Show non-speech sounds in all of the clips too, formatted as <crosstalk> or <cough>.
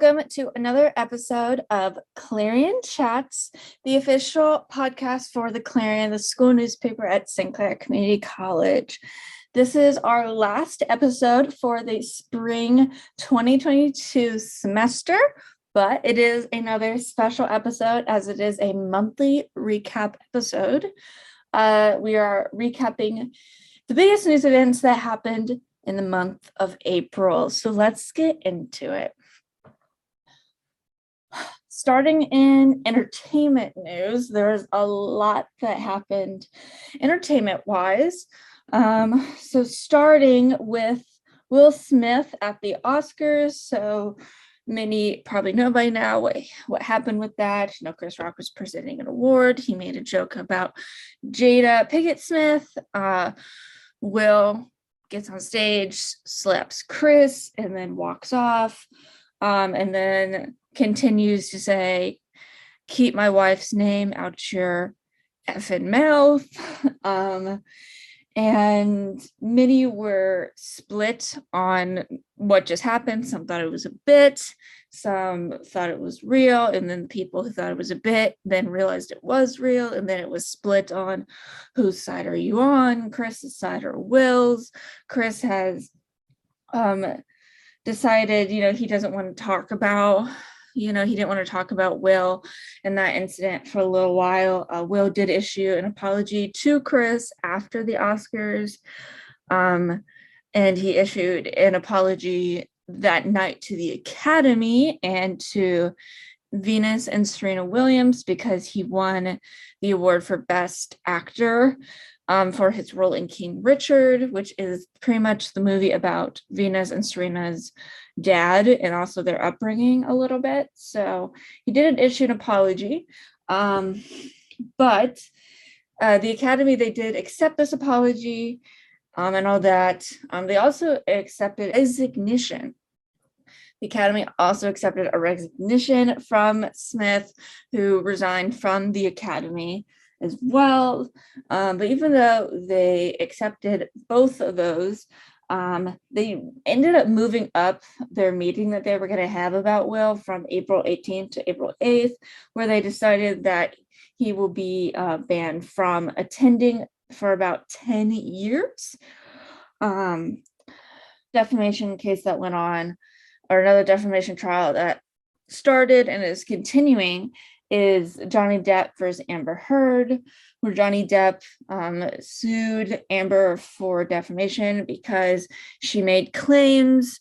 welcome to another episode of Clarion Chats, the official podcast for the Clarion, the school newspaper at Sinclair Community College. This is our last episode for the spring 2022 semester, but it is another special episode as it is a monthly recap episode. Uh, we are recapping the biggest news events that happened in the month of April. So let's get into it. Starting in entertainment news, there's a lot that happened entertainment wise. Um, so, starting with Will Smith at the Oscars. So, many probably know by now what, what happened with that. You know, Chris Rock was presenting an award. He made a joke about Jada Pinkett Smith. Uh, Will gets on stage, slaps Chris, and then walks off. Um, and then continues to say, keep my wife's name out your effing mouth. <laughs> Um, and many were split on what just happened. Some thought it was a bit, some thought it was real, and then people who thought it was a bit then realized it was real, and then it was split on whose side are you on, Chris's side or Will's. Chris has um decided, you know, he doesn't want to talk about you know, he didn't want to talk about Will and that incident for a little while. Uh, Will did issue an apology to Chris after the Oscars. Um, and he issued an apology that night to the Academy and to Venus and Serena Williams because he won the award for Best Actor um, for his role in King Richard, which is pretty much the movie about Venus and Serena's dad and also their upbringing a little bit. So he didn't issue an apology. Um, but uh, the Academy, they did accept this apology um, and all that. Um, they also accepted resignation. The Academy also accepted a resignation from Smith, who resigned from the Academy as well. Um, but even though they accepted both of those, um, they ended up moving up their meeting that they were going to have about Will from April 18th to April 8th, where they decided that he will be uh, banned from attending for about 10 years. Um, defamation case that went on, or another defamation trial that started and is continuing is Johnny Depp versus Amber Heard, where Johnny Depp um, sued Amber for defamation because she made claims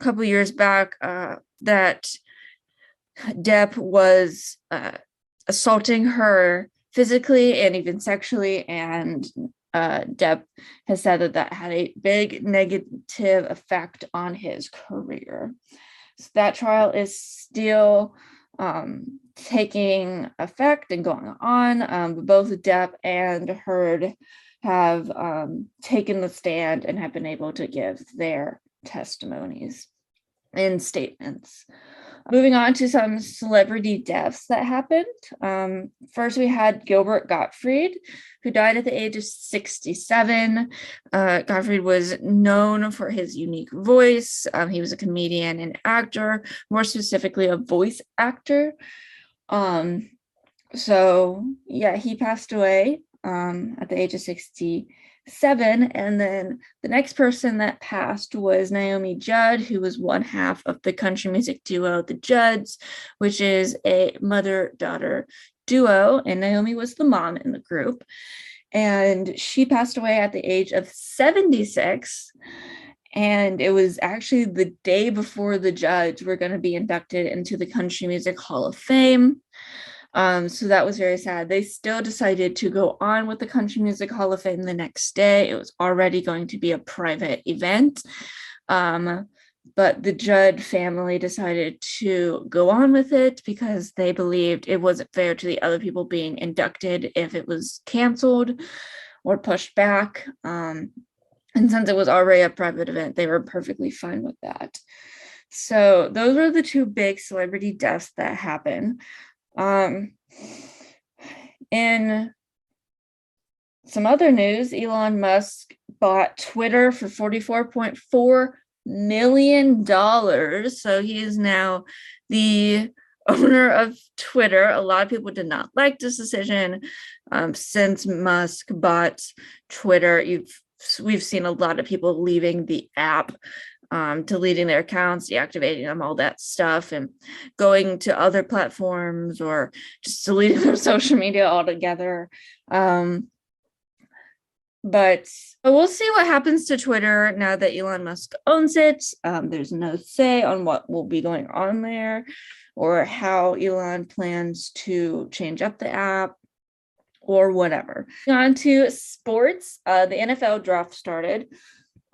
a couple years back uh, that Depp was uh, assaulting her physically and even sexually, and uh, Depp has said that that had a big negative effect on his career. So that trial is still um, taking effect and going on. Um, both Depp and Heard have um, taken the stand and have been able to give their testimonies and statements. Moving on to some celebrity deaths that happened. Um, first, we had Gilbert Gottfried, who died at the age of 67. Uh, Gottfried was known for his unique voice. Um, he was a comedian and actor, more specifically, a voice actor. Um, so, yeah, he passed away um, at the age of 67. And then the next person that passed was Naomi Judd, who was one half of the country music duo The Judds, which is a mother daughter duo. And Naomi was the mom in the group. And she passed away at the age of 76. And it was actually the day before the Judds were going to be inducted into the Country Music Hall of Fame. Um, so that was very sad. They still decided to go on with the Country Music Hall of Fame the next day. It was already going to be a private event. Um, but the Judd family decided to go on with it because they believed it wasn't fair to the other people being inducted if it was canceled or pushed back. Um, and since it was already a private event, they were perfectly fine with that. So those were the two big celebrity deaths that happened. Um, in some other news, Elon Musk bought Twitter for $44.4 million. So he is now the <laughs> owner of Twitter. A lot of people did not like this decision um, since Musk bought Twitter. You've we've seen a lot of people leaving the app, um, deleting their accounts, deactivating them, all that stuff, and going to other platforms or just <laughs> deleting their social media altogether. Um, but we'll see what happens to Twitter now that Elon Musk owns it. Um, there's no say on what will be going on there or how Elon plans to change up the app or whatever. On to sports. Uh, the NFL draft started.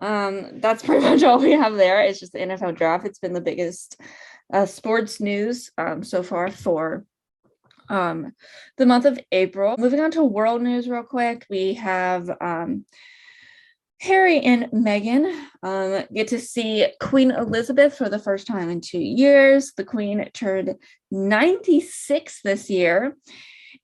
Um, that's pretty much all we have there. It's just the NFL draft. It's been the biggest uh, sports news um, so far for um, the month of April. Moving on to world news, real quick, we have um, Harry and Meghan um, get to see Queen Elizabeth for the first time in two years. The Queen turned 96 this year,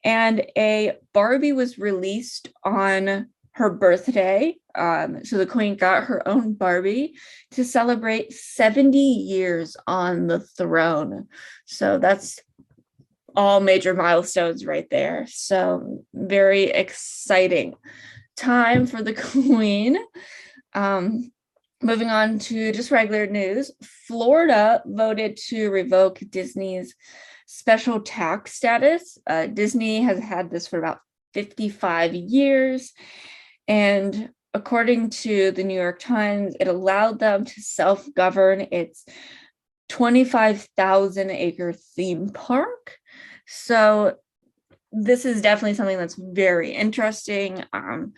and a Barbie was released on her birthday. Um, so the Queen got her own Barbie to celebrate 70 years on the throne. So that's all major milestones right there. So very exciting time for the <laughs> Queen. Um, moving on to just regular news Florida voted to revoke Disney's special tax status. Uh, Disney has had this for about 55 years. And according to the New York Times, it allowed them to self govern its 25,000 acre theme park. So this is definitely something that's very interesting um,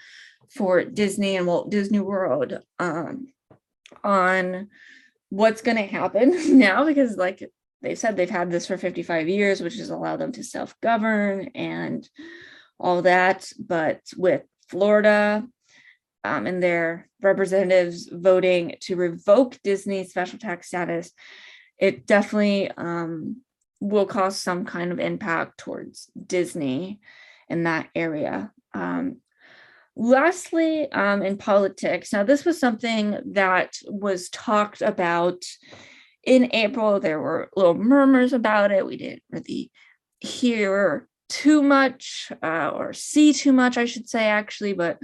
for Disney and Walt Disney World um, on what's going to happen <laughs> now because like they said they've had this for 55 years which has allowed them to self-govern and all that but with Florida um, and their representatives voting to revoke Disney's special tax status it definitely um, will cause some kind of impact towards Disney in that area. Um, lastly, um, in politics, now this was something that was talked about in April. There were little murmurs about it. We didn't really hear too much uh, or see too much, I should say, actually, but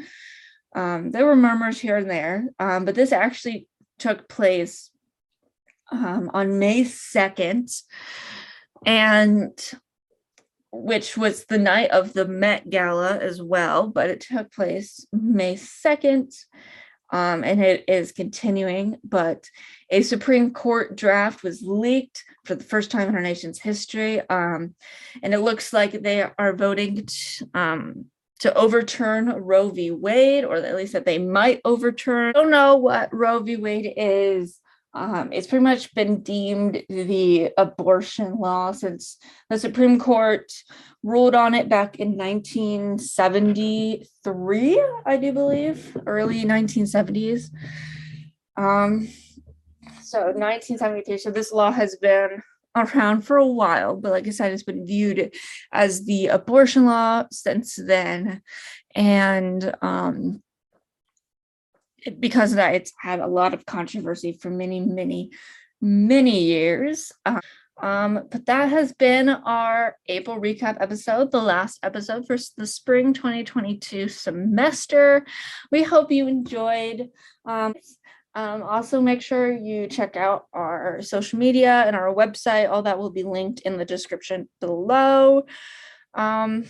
um, there were murmurs here and there. Um, but this actually took place um, on May 2nd and which was the night of the Met Gala as well, but it took place May 2nd. Um, and it is continuing, but a Supreme Court draft was leaked for the first time in our nation's history. Um, and it looks like they are voting t- um, to overturn Roe v. Wade, or at least that they might overturn. I don't know what Roe v. Wade is. Um, it's pretty much been deemed the abortion law since the Supreme Court ruled on it back in 1973, I do believe, early 1970s. Um, so 1973. So this law has been around for a while, but like I said, it's been viewed as the abortion law since then. And um, because of that, it's had a lot of controversy for many, many, many years. Um, um, but that has been our April recap episode, the last episode for the spring 2022 semester. We hope you enjoyed. Um, um, also, make sure you check out our social media and our website. All that will be linked in the description below. Um,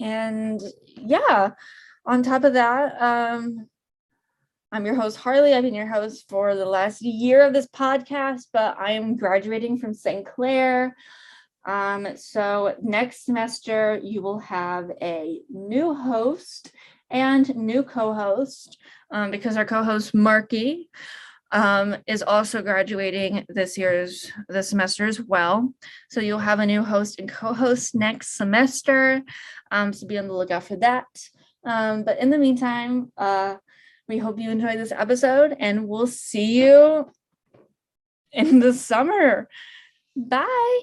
and yeah, on top of that, um, I'm your host, Harley. I've been your host for the last year of this podcast, but I am graduating from Sinclair. Um, so next semester, you will have a new host and new co host um, because our co host, Marky, um, is also graduating this year's this semester as well. So you'll have a new host and co-host next semester. Um, so be on the lookout for that. Um, but in the meantime, uh, we hope you enjoyed this episode and we'll see you in the summer. Bye.